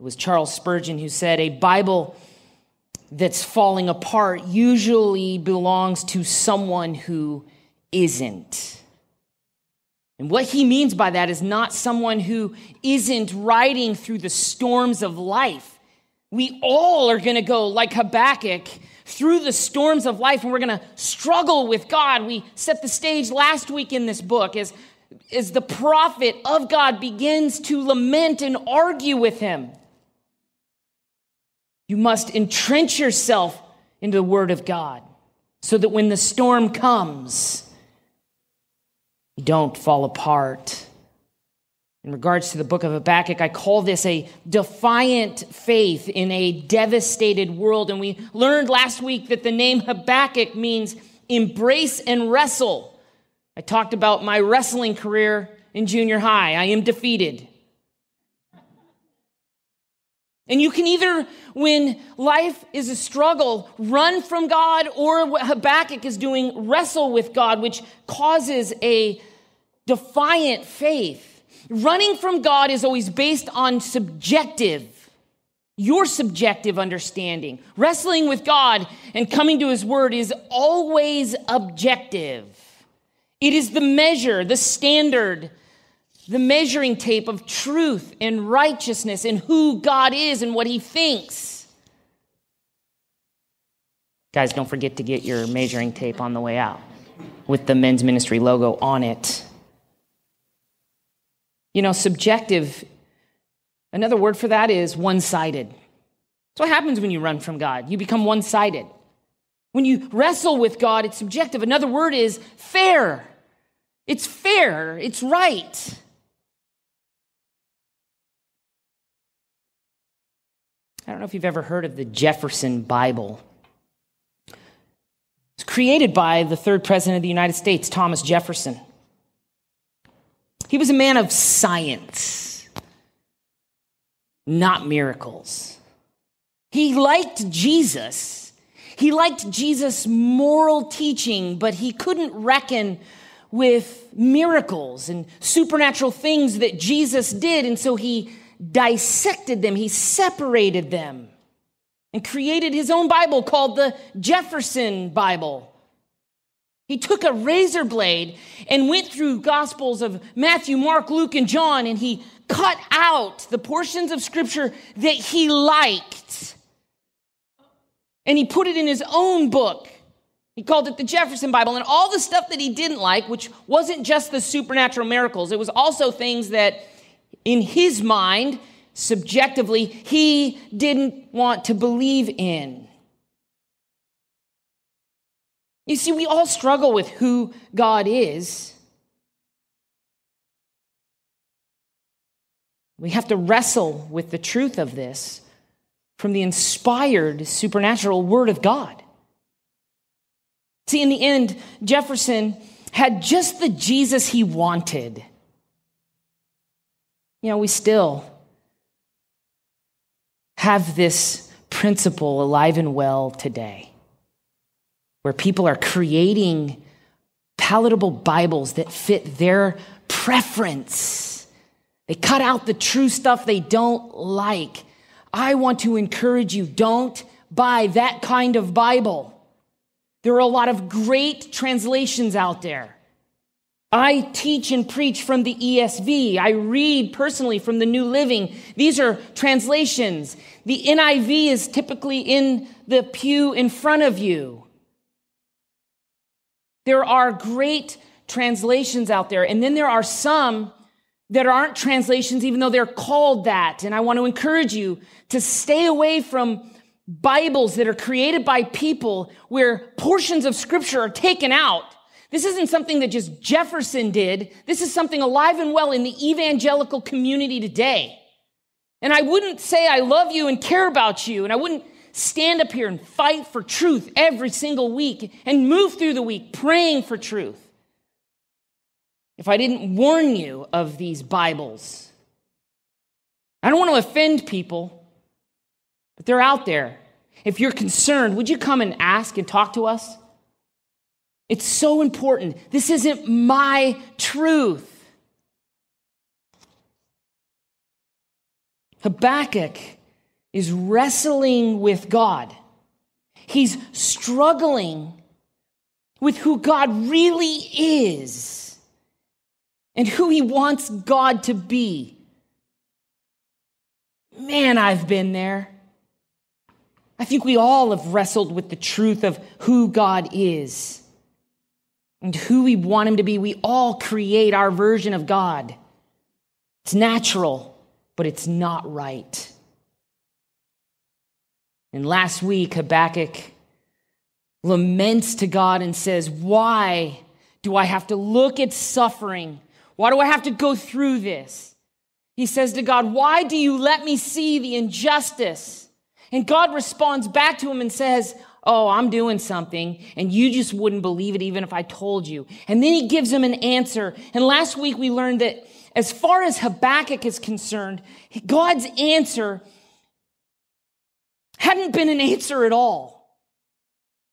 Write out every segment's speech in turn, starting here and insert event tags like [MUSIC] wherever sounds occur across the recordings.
It was Charles Spurgeon who said, A Bible that's falling apart usually belongs to someone who isn't. And what he means by that is not someone who isn't riding through the storms of life. We all are going to go like Habakkuk through the storms of life and we're going to struggle with God. We set the stage last week in this book as, as the prophet of God begins to lament and argue with him. You must entrench yourself into the Word of God so that when the storm comes, you don't fall apart. In regards to the book of Habakkuk, I call this a defiant faith in a devastated world. And we learned last week that the name Habakkuk means embrace and wrestle. I talked about my wrestling career in junior high. I am defeated. And you can either, when life is a struggle, run from God, or what Habakkuk is doing, wrestle with God, which causes a defiant faith. Running from God is always based on subjective, your subjective understanding. Wrestling with God and coming to His Word is always objective. It is the measure, the standard the measuring tape of truth and righteousness and who God is and what He thinks. Guys, don't forget to get your measuring tape on the way out with the men's ministry logo on it. You know, subjective, another word for that is one sided. That's what happens when you run from God. You become one sided. When you wrestle with God, it's subjective. Another word is fair. It's fair, it's right. I don't know if you've ever heard of the Jefferson Bible. It's created by the third president of the United States, Thomas Jefferson. He was a man of science, not miracles. He liked Jesus. He liked Jesus' moral teaching, but he couldn't reckon with miracles and supernatural things that Jesus did. And so he dissected them, he separated them, and created his own Bible called the Jefferson Bible. He took a razor blade and went through Gospels of Matthew, Mark, Luke, and John, and he cut out the portions of Scripture that he liked. And he put it in his own book. He called it the Jefferson Bible. And all the stuff that he didn't like, which wasn't just the supernatural miracles, it was also things that in his mind, subjectively, he didn't want to believe in. You see, we all struggle with who God is. We have to wrestle with the truth of this from the inspired supernatural Word of God. See, in the end, Jefferson had just the Jesus he wanted. You know, we still have this principle alive and well today where people are creating palatable Bibles that fit their preference. They cut out the true stuff they don't like. I want to encourage you don't buy that kind of Bible. There are a lot of great translations out there. I teach and preach from the ESV. I read personally from the New Living. These are translations. The NIV is typically in the pew in front of you. There are great translations out there. And then there are some that aren't translations, even though they're called that. And I want to encourage you to stay away from Bibles that are created by people where portions of scripture are taken out this isn't something that just Jefferson did. This is something alive and well in the evangelical community today. And I wouldn't say I love you and care about you, and I wouldn't stand up here and fight for truth every single week and move through the week praying for truth if I didn't warn you of these Bibles. I don't want to offend people, but they're out there. If you're concerned, would you come and ask and talk to us? It's so important. This isn't my truth. Habakkuk is wrestling with God. He's struggling with who God really is and who he wants God to be. Man, I've been there. I think we all have wrestled with the truth of who God is and who we want him to be. We all create our version of God. It's natural, but it's not right. And last week, Habakkuk laments to God and says, Why do I have to look at suffering? Why do I have to go through this? He says to God, Why do you let me see the injustice? And God responds back to him and says, Oh, I'm doing something, and you just wouldn't believe it even if I told you. And then he gives him an answer. And last week we learned that as far as Habakkuk is concerned, God's answer hadn't been an answer at all.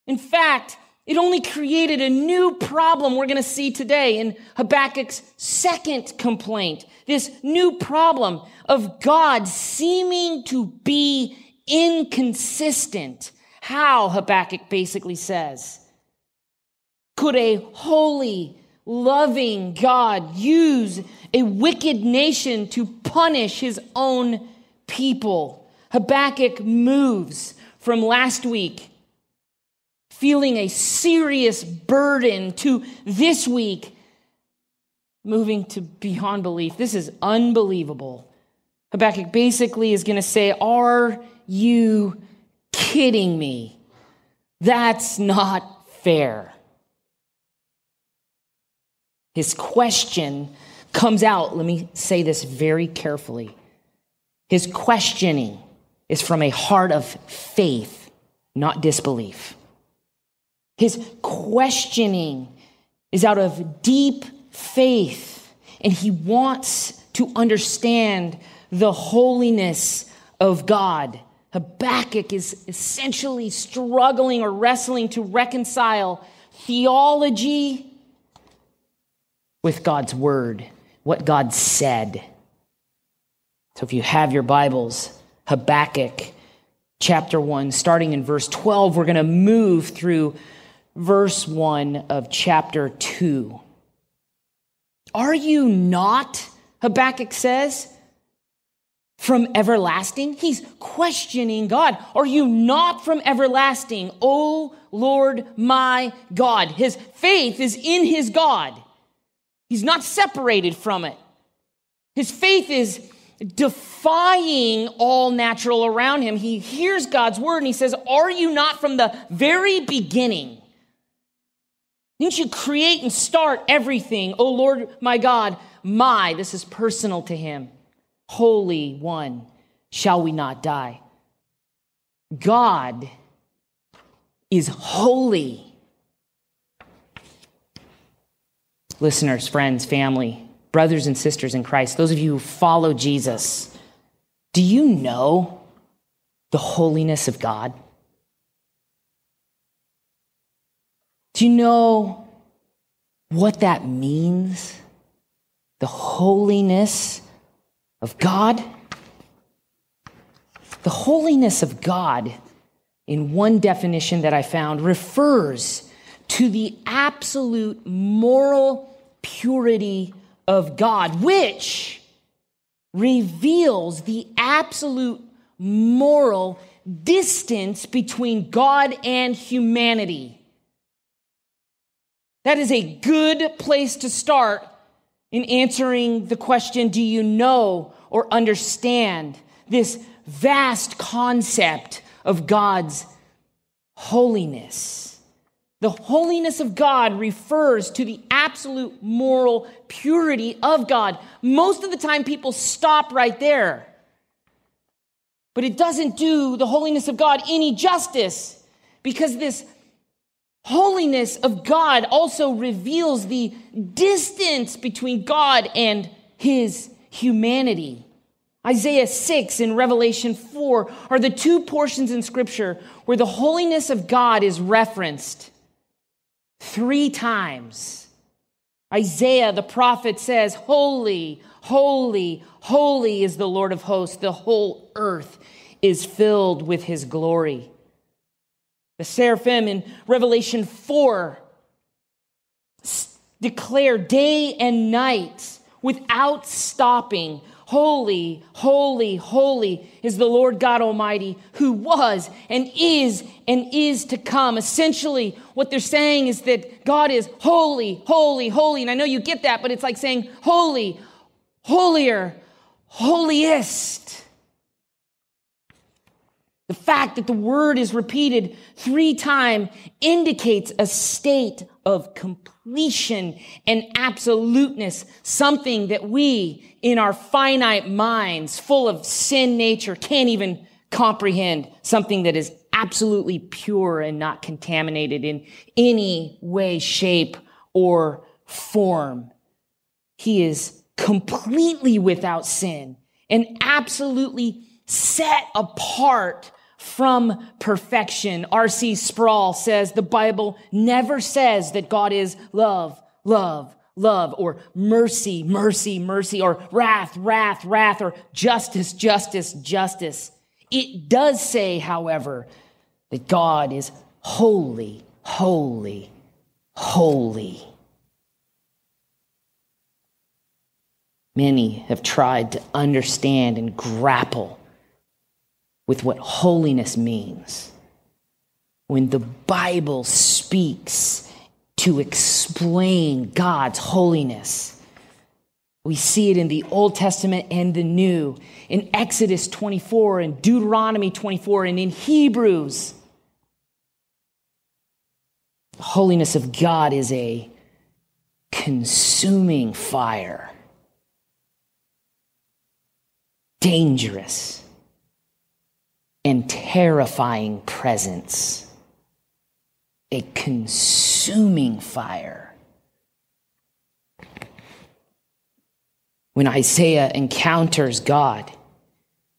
In fact, it only created a new problem we're going to see today in Habakkuk's second complaint. This new problem of God seeming to be inconsistent. How, Habakkuk basically says. Could a holy, loving God use a wicked nation to punish his own people? Habakkuk moves from last week, feeling a serious burden, to this week, moving to beyond belief. This is unbelievable. Habakkuk basically is going to say, Are you kidding me? That's not fair. His question comes out, let me say this very carefully. His questioning is from a heart of faith, not disbelief. His questioning is out of deep faith, and he wants to understand the holiness of God. Habakkuk is essentially struggling or wrestling to reconcile theology with God's word, what God said. So if you have your Bibles, Habakkuk chapter 1, starting in verse 12. We're going to move through verse 1 of chapter 2. Are you not, Habakkuk says, from everlasting? He's questioning God. Are you not from everlasting, O Lord my God? His faith is in his God. He's not separated from it. His faith is defying all natural around him. He hears God's word and he says, Are you not from the very beginning? Didn't you create and start everything? Oh Lord, my God, my, this is personal to him. Holy One, shall we not die? God is holy. Listeners, friends, family, brothers and sisters in Christ, those of you who follow Jesus, do you know the holiness of God? Do you know what that means? The holiness of God? The holiness of God, in one definition that I found, refers to the absolute moral purity of God, which reveals the absolute moral distance between God and humanity. That is a good place to start in answering the question Do you know or understand this vast concept of God's holiness? The holiness of God refers to the absolute moral purity of God. Most of the time, people stop right there. But it doesn't do the holiness of God any justice because this holiness of God also reveals the distance between God and his humanity. Isaiah 6 and Revelation 4 are the two portions in Scripture where the holiness of God is referenced three times. Isaiah, the prophet, says, Holy, holy, holy is the Lord of hosts. The whole earth is filled with his glory. The seraphim in Revelation 4 declare day and night without stopping Holy, holy, holy is the Lord God Almighty who was and is and is to come. Essentially, what they're saying is that God is holy, holy, holy. And I know you get that, but it's like saying holy, holier, holiest. The fact that the word is repeated three times indicates a state of completion and absoluteness, something that we, in our finite minds, full of sin nature, can't even comprehend, something that is absolutely pure and not contaminated in any way, shape, or form. He is completely without sin and absolutely set apart from perfection. R.C. Sproul says the Bible never says that God is love, love, love, or mercy, mercy, mercy, or wrath, wrath, wrath, or justice, justice, justice. It does say, however, that God is holy, holy, holy. Many have tried to understand and grapple with what holiness means. When the Bible speaks to explain God's holiness, we see it in the Old Testament and the New, in Exodus 24 and Deuteronomy 24 and in Hebrews. The holiness of God is a consuming fire, dangerous and terrifying presence, a consuming fire. When Isaiah encounters God,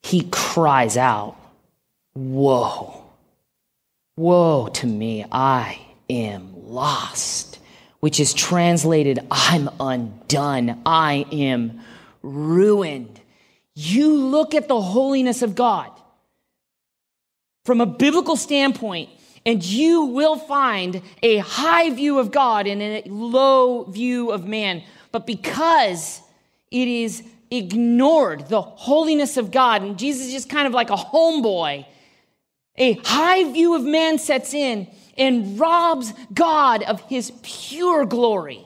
he cries out, Woe, woe to me, I am lost, which is translated, I'm undone, I am ruined. You look at the holiness of God from a biblical standpoint, and you will find a high view of God and a low view of man. But because it is ignored, the holiness of God, and Jesus is just kind of like a homeboy, a high view of man sets in and robs God of his pure glory.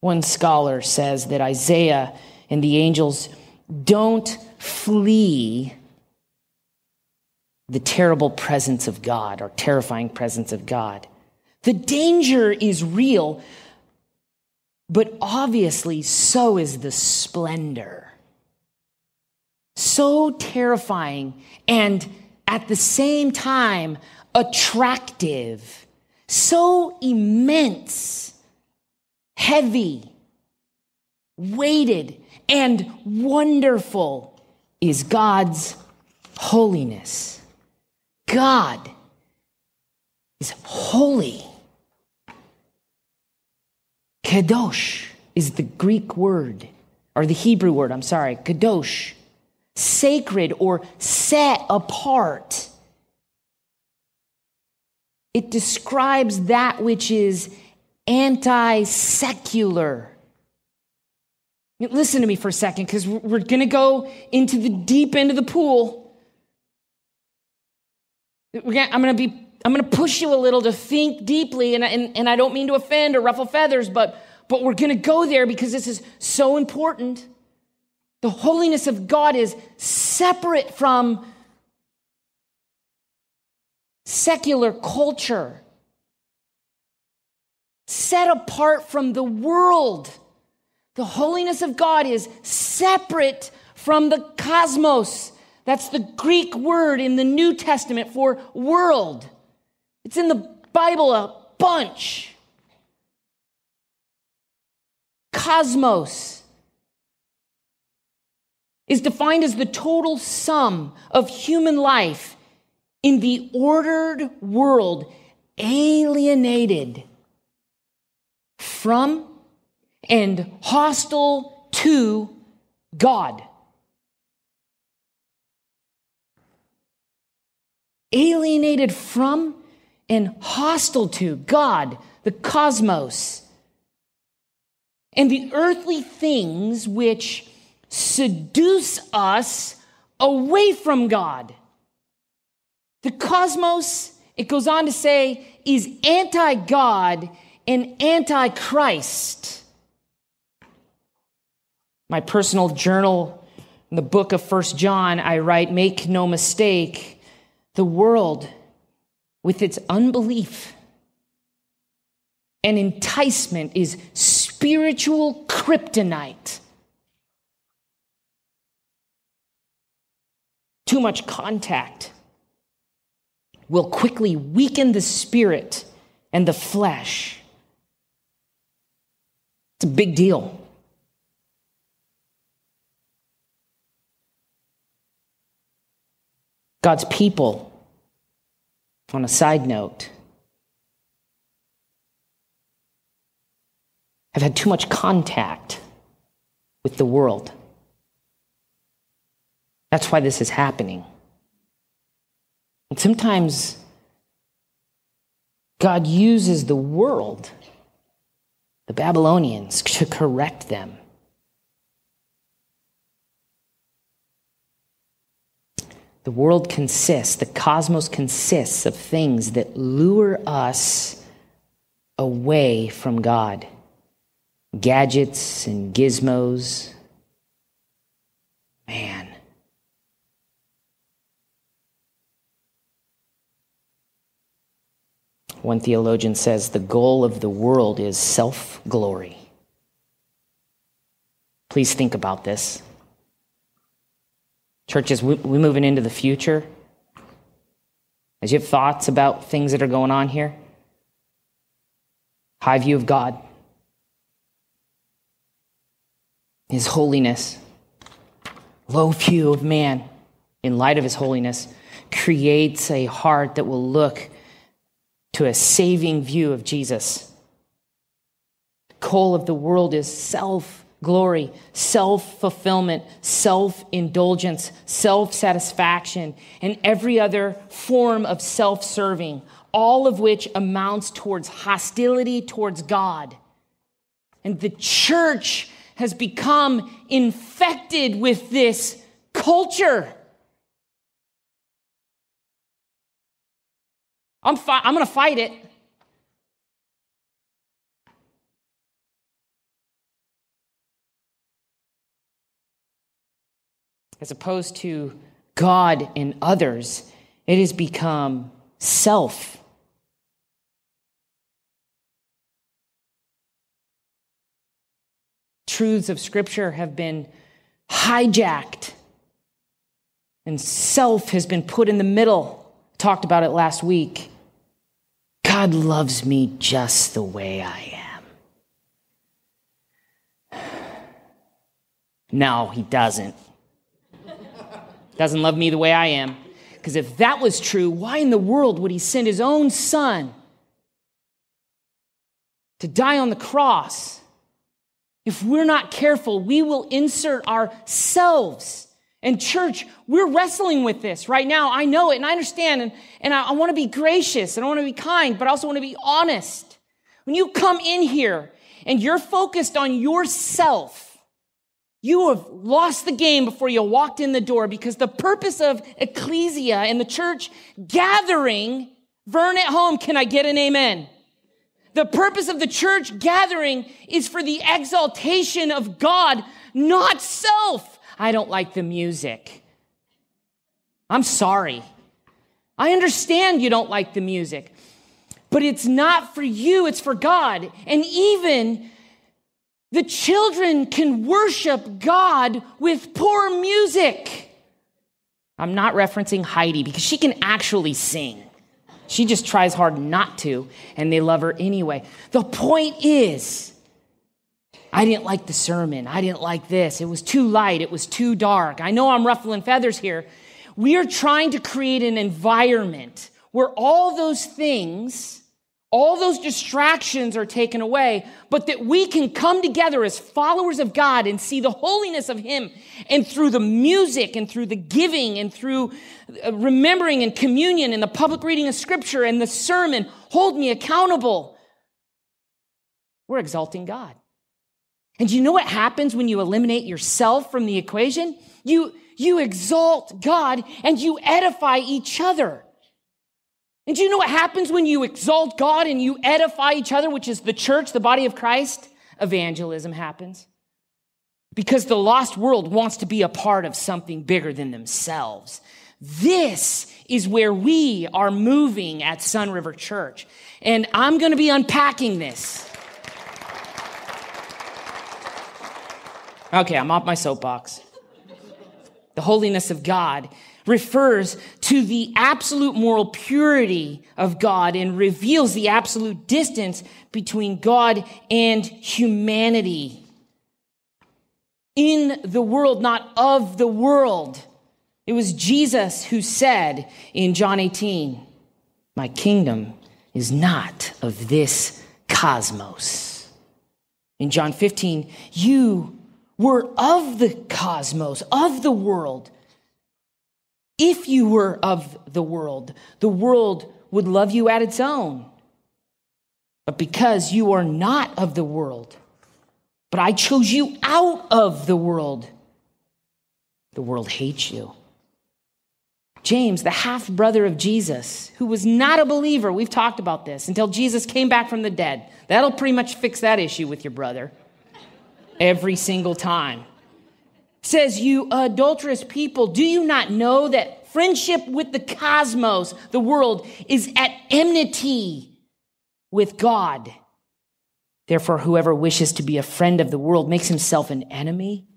One scholar says that Isaiah and the angels don't flee the terrible presence of God or terrifying presence of God. The danger is real, but obviously, so is the splendor. So terrifying and at the same time attractive, so immense, heavy, weighted, and wonderful is God's holiness. God is holy. Kadosh is the Greek word, or the Hebrew word, I'm sorry, kadosh, sacred or set apart. It describes that which is anti secular Listen to me for a second because we're going to go into the deep end of the pool. Gonna, I'm going to be I'm going to push you a little to think deeply, and, and, and I don't mean to offend or ruffle feathers, but, but we're going to go there because this is so important. The holiness of God is separate from secular culture, set apart from the world. The holiness of God is separate from the cosmos. That's the Greek word in the New Testament for world. It's in the Bible a bunch. Cosmos is defined as the total sum of human life in the ordered world alienated from and hostile to God. Alienated from and hostile to God, the cosmos, and the earthly things which seduce us away from God. The cosmos, it goes on to say, is anti God and anti Christ. My personal journal in the book of First John, I write, Make no mistake, the world with its unbelief and enticement is spiritual kryptonite. Too much contact will quickly weaken the spirit and the flesh. It's a big deal. God's people, on a side note, have had too much contact with the world. That's why this is happening. And sometimes God uses the world, the Babylonians, to correct them. The world consists, the cosmos consists of things that lure us away from God gadgets and gizmos. Man. One theologian says the goal of the world is self glory. Please think about this. Churches, we, moving into the future. As you have thoughts about things that are going on here, high view of God, His holiness, low view of man in light of His holiness creates a heart that will look to a saving view of Jesus. The goal of the world is self glory, self fulfillment, self indulgence, self satisfaction, and every other form of self serving, all of which amounts towards hostility towards God. And the church has become infected with this culture. I'm, fi- I'm going to fight it. As opposed to God and others, it has become self. Truths of Scripture have been hijacked, and self has been put in the middle. Talked about it last week. God loves me just the way I am. [SIGHS] No, he doesn't. Doesn't love me the way I am. Because if that was true, why in the world would he send his own son to die on the cross? If we're not careful, we will insert ourselves and, church, we're wrestling with this right now. I know it and I understand, and, and I, I want to be gracious and I want to be kind, but I also want to be honest. When you come in here and you're focused on yourself, you have lost the game before you walked in the door because the purpose of ecclesia and the church gathering, Vern at home, can I get an amen? The purpose of the church gathering is for the exaltation of God, not self. I don't like the music. I'm sorry. I understand you don't like the music, but it's not for you, it's for God. And even the children can worship God with poor music. I'm not referencing Heidi because she can actually sing. She just tries hard not to, and they love her anyway. The point is, I didn't like the sermon. I didn't like this. It was too light. It was too dark. I know I'm ruffling feathers here. We are trying to create an environment where all those things all those distractions are taken away, but that we can come together as followers of God and see the holiness of Him. And through the music and through the giving and through uh, remembering and communion and the public reading of Scripture and the sermon, hold me accountable. We're exalting God. And you know what happens when you eliminate yourself from the equation? You, you exalt God and you edify each other. And do you know what happens when you exalt God and you edify each other, which is the church, the body of Christ? Evangelism happens. Because the lost world wants to be a part of something bigger than themselves. This is where we are moving at Sun River Church. And I'm going to be unpacking this. Okay, I'm off my soapbox. The holiness of God refers to the absolute moral purity of God and reveals the absolute distance between God and humanity. In the world, not of the world. It was Jesus who said in John 18, My kingdom is not of this cosmos. In John 15, you were of the cosmos, of the world if you were of the world, the world would love you at its own. But because you are not of the world, but I chose you out of the world, the world hates you. James, the half brother of Jesus, who was not a believer, we've talked about this, until Jesus came back from the dead. That'll pretty much fix that issue with your brother every single time says, You adulterous people, do you not know that friendship with the cosmos, the world, is at enmity with God? Therefore, whoever wishes to be a friend of the world makes himself an enemy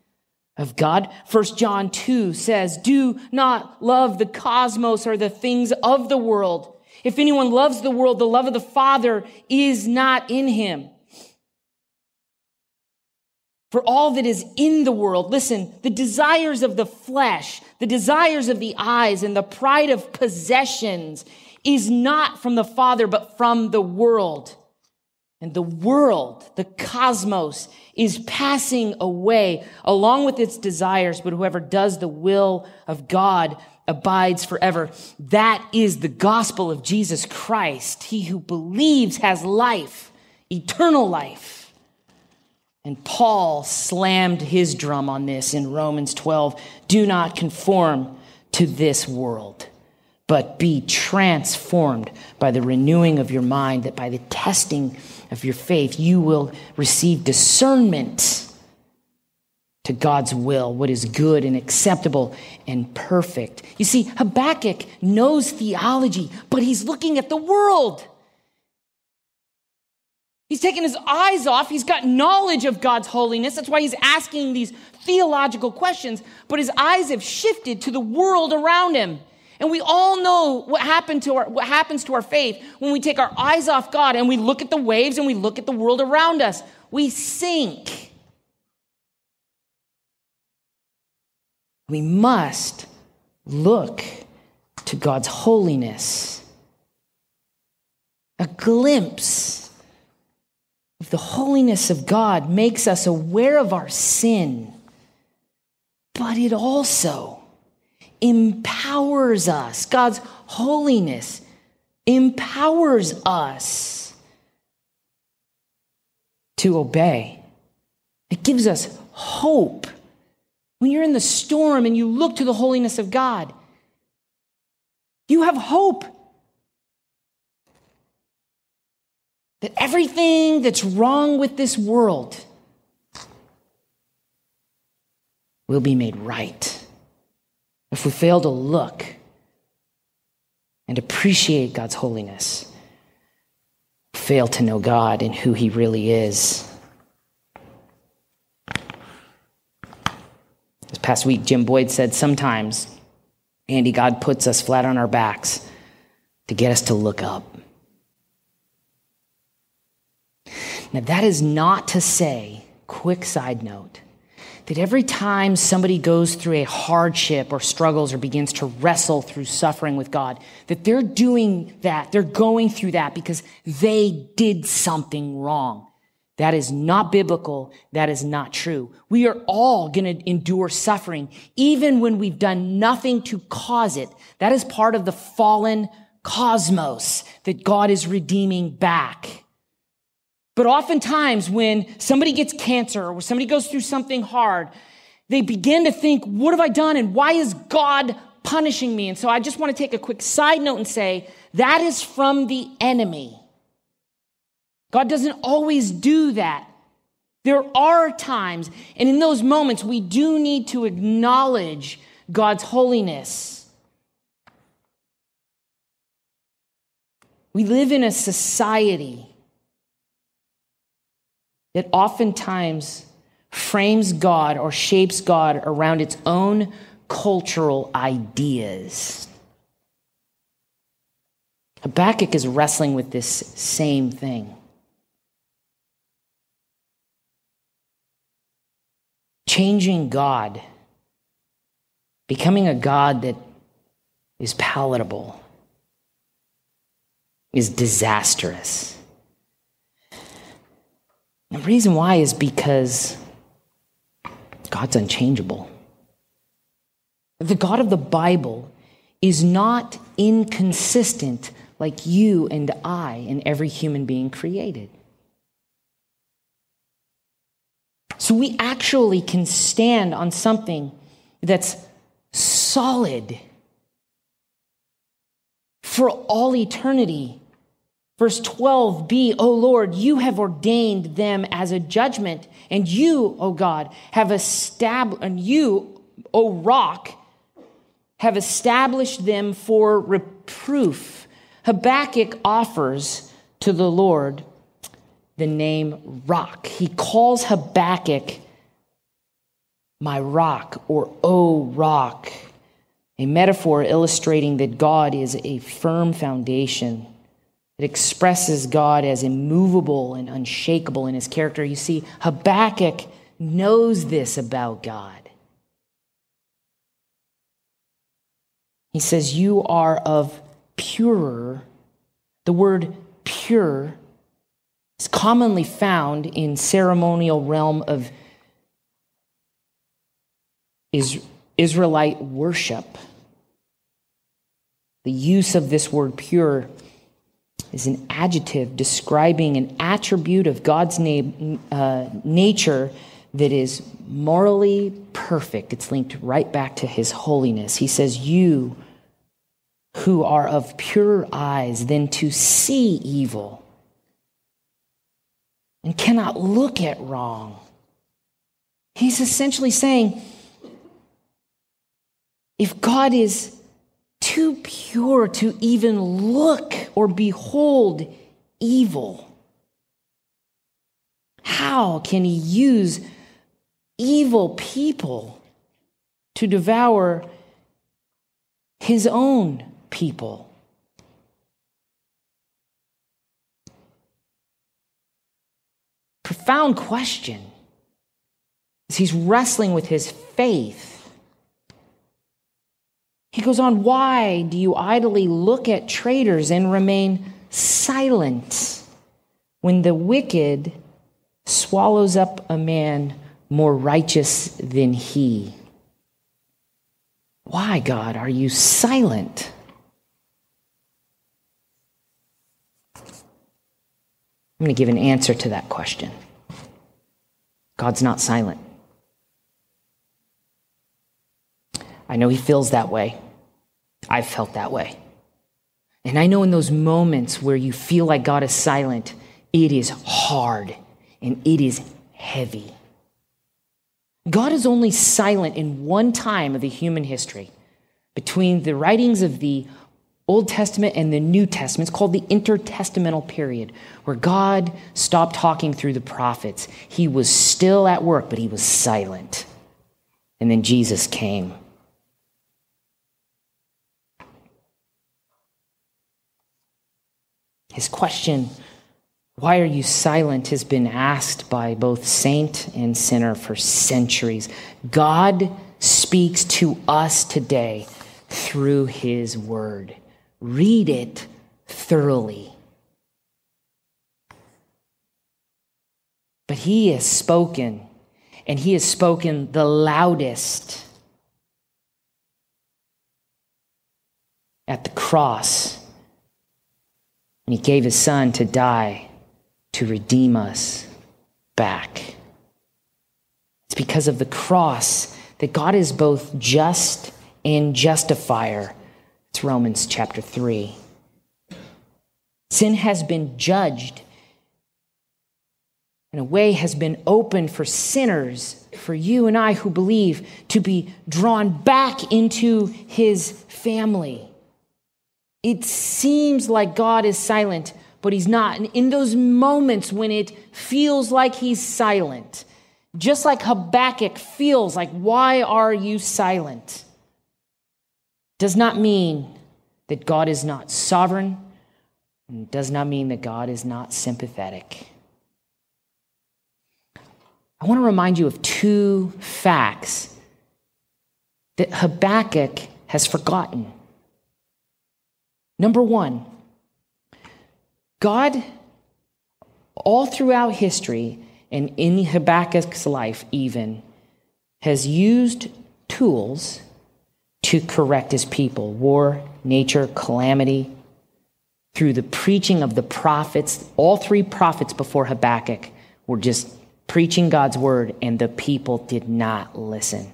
of God. First John 2 says, Do not love the cosmos or the things of the world. If anyone loves the world, the love of the Father is not in him. For all that is in the world, listen, the desires of the flesh, the desires of the eyes, and the pride of possessions is not from the Father, but from the world. And the world, the cosmos, is passing away along with its desires, but whoever does the will of God abides forever. That is the gospel of Jesus Christ. He who believes has life, eternal life. And Paul slammed his drum on this in Romans 12. Do not conform to this world, but be transformed by the renewing of your mind, that by the testing of your faith, you will receive discernment to God's will, what is good and acceptable and perfect. You see, Habakkuk knows theology, but he's looking at the world. He's taken his eyes off. He's got knowledge of God's holiness. That's why he's asking these theological questions. But his eyes have shifted to the world around him. And we all know what, happened to our, what happens to our faith when we take our eyes off God and we look at the waves and we look at the world around us. We sink. We must look to God's holiness. A glimpse the holiness of God makes us aware of our sin, but it also empowers us. God's holiness empowers us to obey. It gives us hope. When you're in the storm and you look to the holiness of God, you have hope. That everything that's wrong with this world will be made right if we fail to look and appreciate God's holiness, fail to know God and who He really is. This past week, Jim Boyd said sometimes, Andy, God puts us flat on our backs to get us to look up. Now, that is not to say, quick side note, that every time somebody goes through a hardship or struggles or begins to wrestle through suffering with God, that they're doing that, they're going through that because they did something wrong. That is not biblical. That is not true. We are all going to endure suffering, even when we've done nothing to cause it. That is part of the fallen cosmos that God is redeeming back. But oftentimes when somebody gets cancer or somebody goes through something hard, they begin to think, what have I done? And why is God punishing me? And so I just want to take a quick side note and say that is from the enemy. God doesn't always do that. There are times, and in those moments, we do need to acknowledge God's holiness. We live in a society that oftentimes frames God or shapes God around its own cultural ideas. Habakkuk is wrestling with this same thing. Changing God, becoming a God that is palatable, is disastrous. The reason why is because God's unchangeable. The God of the Bible is not inconsistent like you and I and every human being created. So we actually can stand on something that's solid for all eternity Verse 12b, O Lord, you have ordained them as a judgment, and you, O God, have established, and you, O rock, have established them for reproof. Habakkuk offers to the Lord the name rock. He calls Habakkuk my rock or O rock, a metaphor illustrating that God is a firm foundation it expresses God as immovable and unshakable in his character. You see, Habakkuk knows this about God. He says, You are of purer. The word pure is commonly found in ceremonial realm of Israelite worship. The use of this word pure is an adjective describing an attribute of God's na- uh, nature that is morally perfect. It's linked right back to his holiness. He says, You who are of purer eyes, than to see evil and cannot look at wrong. He's essentially saying, if God is too pure to even look or behold evil. How can he use evil people to devour his own people? Profound question he's wrestling with his faith he goes on, Why do you idly look at traitors and remain silent when the wicked swallows up a man more righteous than he? Why, God, are you silent? I'm going to give an answer to that question. God's not silent. I know he feels that way. I've felt that way. And I know in those moments where you feel like God is silent, it is hard and it is heavy. God is only silent in one time of the human history between the writings of the Old Testament and the New Testament. It's called the intertestamental period, where God stopped talking through the prophets. He was still at work, but he was silent. And then Jesus came. His question Why are you silent? has been asked by both saint and sinner for centuries. God speaks to us today through his word. Read it thoroughly. But he has spoken, and he has spoken the loudest at the cross. And he gave his son to die to redeem us back. It's because of the cross that God is both just and justifier. It's Romans chapter 3. Sin has been judged. and a way, has been opened for sinners, for you and I who believe, to be drawn back into his family. It seems like God is silent, but he's not. And in those moments when it feels like he's silent, just like Habakkuk feels like, why are you silent? Does not mean that God is not sovereign, and does not mean that God is not sympathetic. I want to remind you of two facts that Habakkuk has forgotten. Number one, God, all throughout history and in Habakkuk's life, even, has used tools to correct his people war, nature, calamity. Through the preaching of the prophets, all three prophets before Habakkuk were just preaching God's word, and the people did not listen.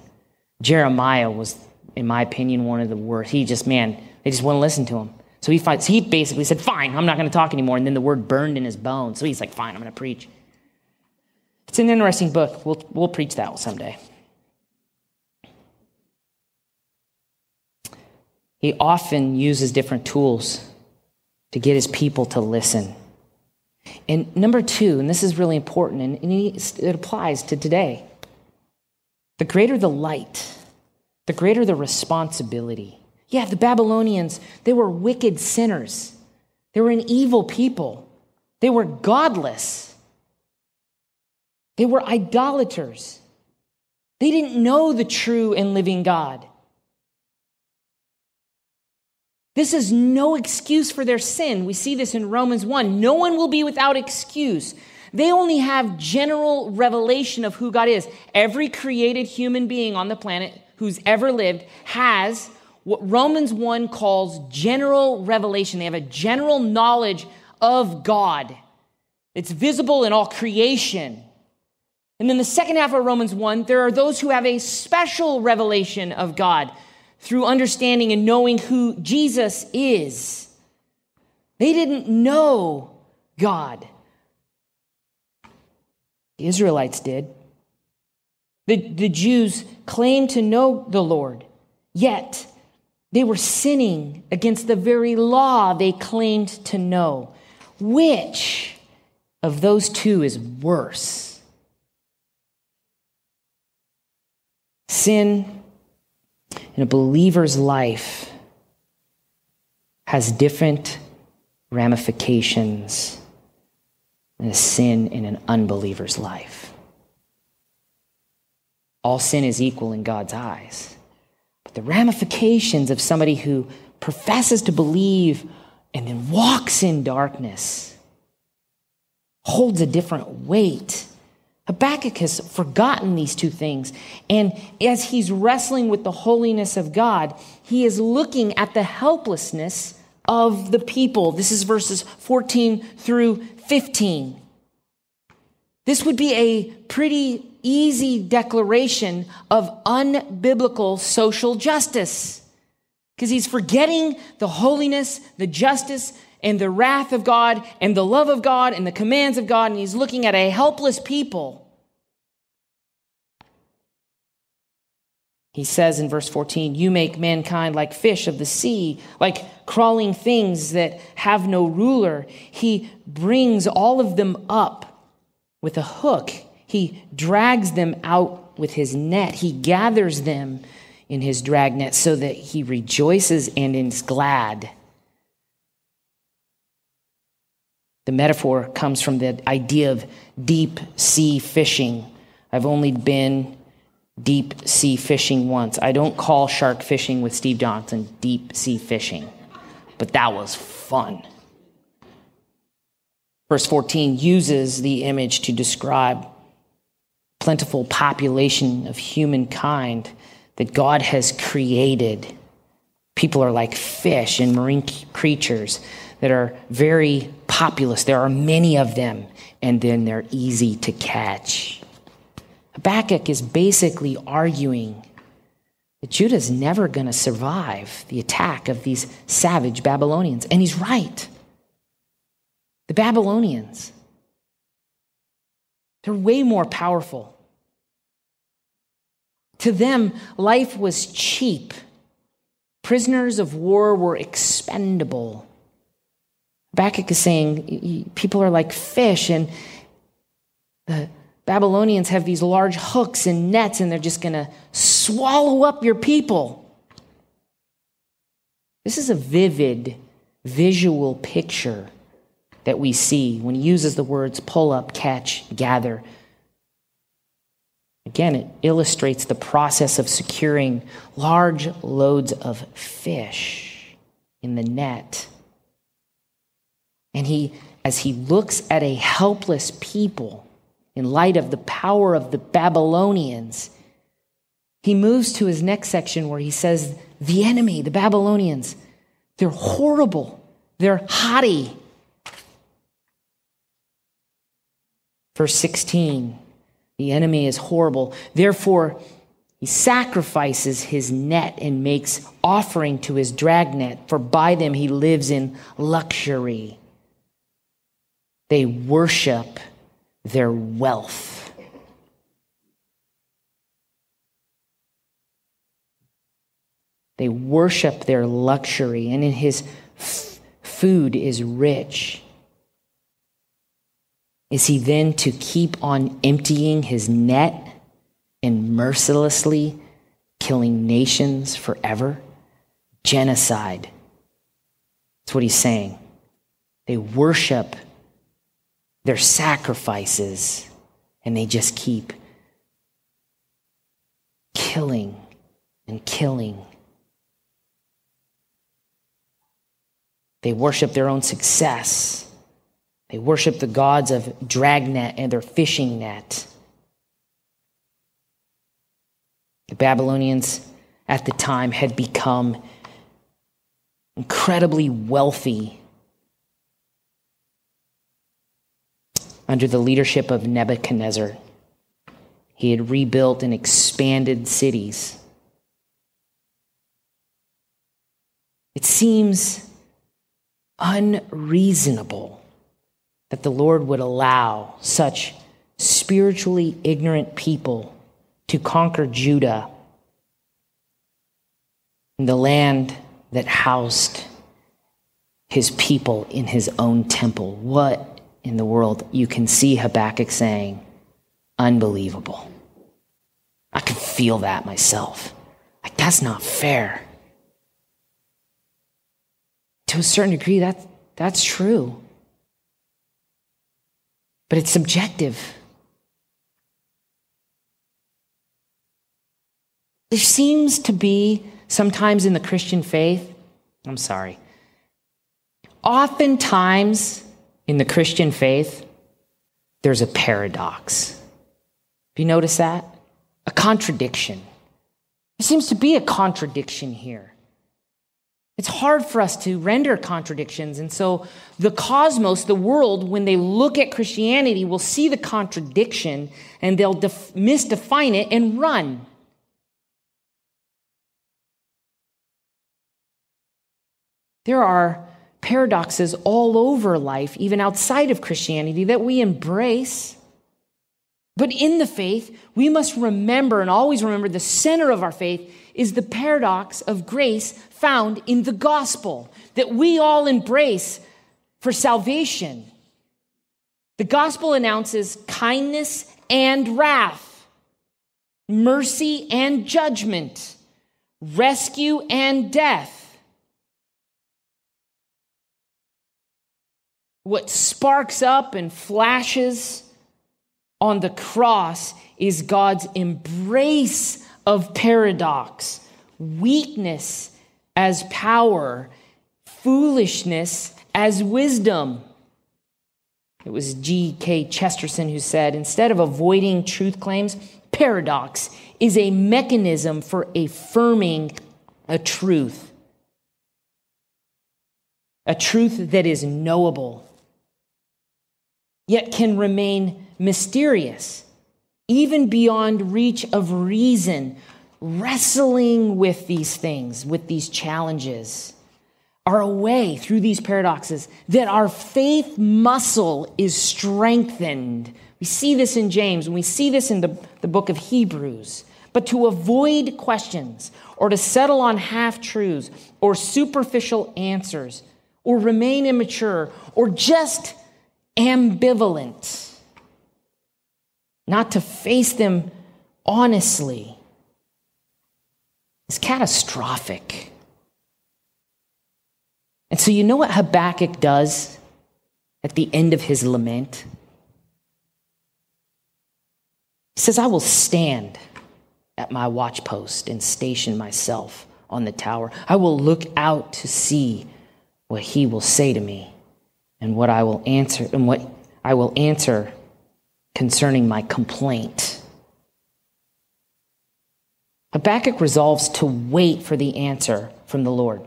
Jeremiah was, in my opinion, one of the worst. He just, man, they just wouldn't listen to him. So he, finds, he basically said, Fine, I'm not going to talk anymore. And then the word burned in his bones. So he's like, Fine, I'm going to preach. It's an interesting book. We'll, we'll preach that someday. He often uses different tools to get his people to listen. And number two, and this is really important, and it applies to today the greater the light, the greater the responsibility. Yeah, the Babylonians, they were wicked sinners. They were an evil people. They were godless. They were idolaters. They didn't know the true and living God. This is no excuse for their sin. We see this in Romans 1. No one will be without excuse. They only have general revelation of who God is. Every created human being on the planet who's ever lived has what Romans 1 calls general revelation. They have a general knowledge of God. It's visible in all creation. And then the second half of Romans 1, there are those who have a special revelation of God through understanding and knowing who Jesus is. They didn't know God. The Israelites did. The, the Jews claimed to know the Lord, yet they were sinning against the very law they claimed to know. Which of those two is worse? Sin in a believer's life has different ramifications than sin in an unbeliever's life. All sin is equal in God's eyes. But the ramifications of somebody who professes to believe and then walks in darkness holds a different weight. Habakkuk has forgotten these two things. And as he's wrestling with the holiness of God, he is looking at the helplessness of the people. This is verses 14 through 15. This would be a pretty easy declaration of unbiblical social justice because he's forgetting the holiness, the justice, and the wrath of God, and the love of God, and the commands of God, and he's looking at a helpless people. He says in verse 14, You make mankind like fish of the sea, like crawling things that have no ruler. He brings all of them up with a hook he drags them out with his net. He gathers them in his dragnet so that he rejoices and is glad. The metaphor comes from the idea of deep sea fishing. I've only been deep sea fishing once. I don't call shark fishing with Steve Johnson deep sea fishing, but that was fun. Verse 14 uses the image to describe plentiful population of humankind that God has created. People are like fish and marine creatures that are very populous. There are many of them, and then they're easy to catch. Habakkuk is basically arguing that Judah is never going to survive the attack of these savage Babylonians. And he's right. The Babylonians, they're way more powerful. To them, life was cheap. Prisoners of war were expendable. Habakkuk is saying people are like fish, and the Babylonians have these large hooks and nets, and they're just going to swallow up your people. This is a vivid visual picture that we see when he uses the words pull up, catch, gather. Again, it illustrates the process of securing large loads of fish in the net. And he, as he looks at a helpless people in light of the power of the Babylonians, he moves to his next section where he says, The enemy, the Babylonians, they're horrible, they're haughty. Verse 16, the enemy is horrible. Therefore, he sacrifices his net and makes offering to his dragnet, for by them he lives in luxury. They worship their wealth. They worship their luxury, and in his f- food is rich. Is he then to keep on emptying his net and mercilessly killing nations forever? Genocide. That's what he's saying. They worship their sacrifices, and they just keep killing and killing. They worship their own success. They worship the gods of dragnet and their fishing net. The Babylonians at the time had become incredibly wealthy under the leadership of Nebuchadnezzar. He had rebuilt and expanded cities. It seems unreasonable that the Lord would allow such spiritually ignorant people to conquer Judah, the land that housed his people in his own temple. What in the world, you can see Habakkuk saying, Unbelievable. I can feel that myself. Like, that's not fair. To a certain degree, that, that's true. But it's subjective. There seems to be sometimes in the Christian faith, I'm sorry, oftentimes in the Christian faith, there's a paradox. Have you noticed that? A contradiction. There seems to be a contradiction here. It's hard for us to render contradictions. And so the cosmos, the world, when they look at Christianity, will see the contradiction and they'll def- misdefine it and run. There are paradoxes all over life, even outside of Christianity, that we embrace. But in the faith, we must remember and always remember the center of our faith is the paradox of grace found in the gospel that we all embrace for salvation. The gospel announces kindness and wrath, mercy and judgment, rescue and death. what sparks up and flashes on the cross is God's embrace of paradox, weakness as power, foolishness as wisdom. It was G.K. Chesterton who said instead of avoiding truth claims, paradox is a mechanism for affirming a truth. A truth that is knowable, yet can remain mysterious, even beyond reach of reason, wrestling with these things, with these challenges are a way through these paradoxes that our faith muscle is strengthened. We see this in James, and we see this in the, the book of Hebrews. But to avoid questions, or to settle on half truths, or superficial answers, or remain immature, or just ambivalent, not to face them honestly, is catastrophic. And so, you know what Habakkuk does at the end of his lament? He says, I will stand at my watchpost and station myself on the tower. I will look out to see what he will say to me and what I will answer and what I will answer concerning my complaint. Habakkuk resolves to wait for the answer from the Lord.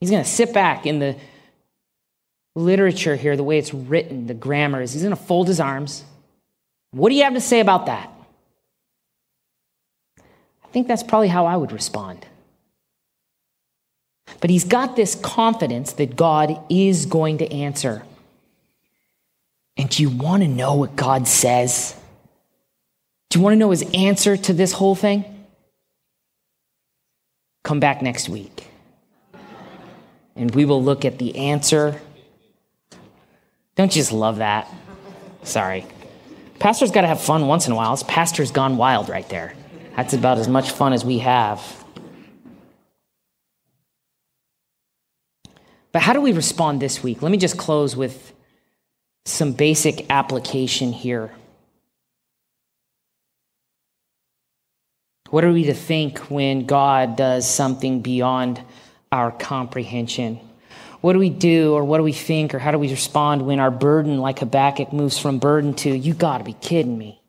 He's going to sit back in the literature here, the way it's written, the grammar is he's going to fold his arms. What do you have to say about that? I think that's probably how I would respond. But he's got this confidence that God is going to answer. And do you want to know what God says? Do you want to know his answer to this whole thing? Come back next week and we will look at the answer. Don't you just love that? Sorry. Pastor's got to have fun once in a while. This pastor's gone wild right there. That's about as much fun as we have. But how do we respond this week? Let me just close with some basic application here. What are we to think when God does something beyond our comprehension. What do we do, or what do we think, or how do we respond when our burden, like Habakkuk, moves from burden to, you gotta be kidding me?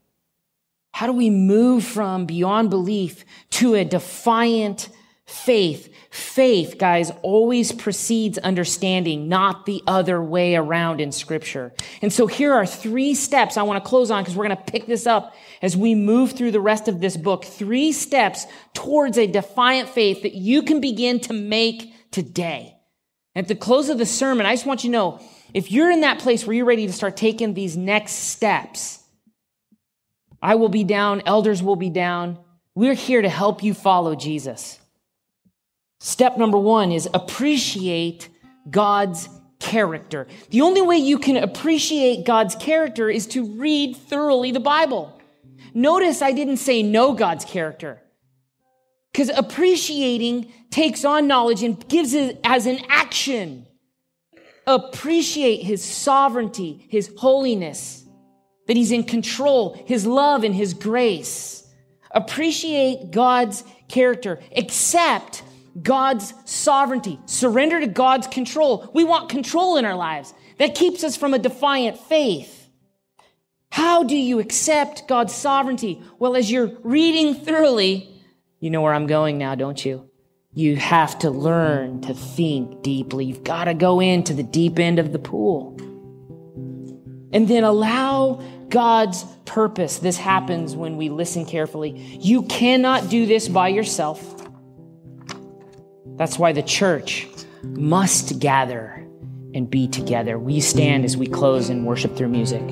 How do we move from beyond belief to a defiant faith? Faith, guys, always precedes understanding, not the other way around in scripture. And so here are three steps I want to close on because we're going to pick this up as we move through the rest of this book. Three steps towards a defiant faith that you can begin to make today. At the close of the sermon, I just want you to know if you're in that place where you're ready to start taking these next steps, I will be down, elders will be down. We're here to help you follow Jesus. Step number one is appreciate God's character. The only way you can appreciate God's character is to read thoroughly the Bible. Notice I didn't say know God's character. Because appreciating takes on knowledge and gives it as an action. Appreciate his sovereignty, his holiness, that he's in control, his love and his grace. Appreciate God's character. Accept God's sovereignty, surrender to God's control. We want control in our lives. That keeps us from a defiant faith. How do you accept God's sovereignty? Well, as you're reading thoroughly, you know where I'm going now, don't you? You have to learn to think deeply. You've got to go into the deep end of the pool. And then allow God's purpose. This happens when we listen carefully. You cannot do this by yourself. That's why the church must gather and be together. We stand as we close and worship through music.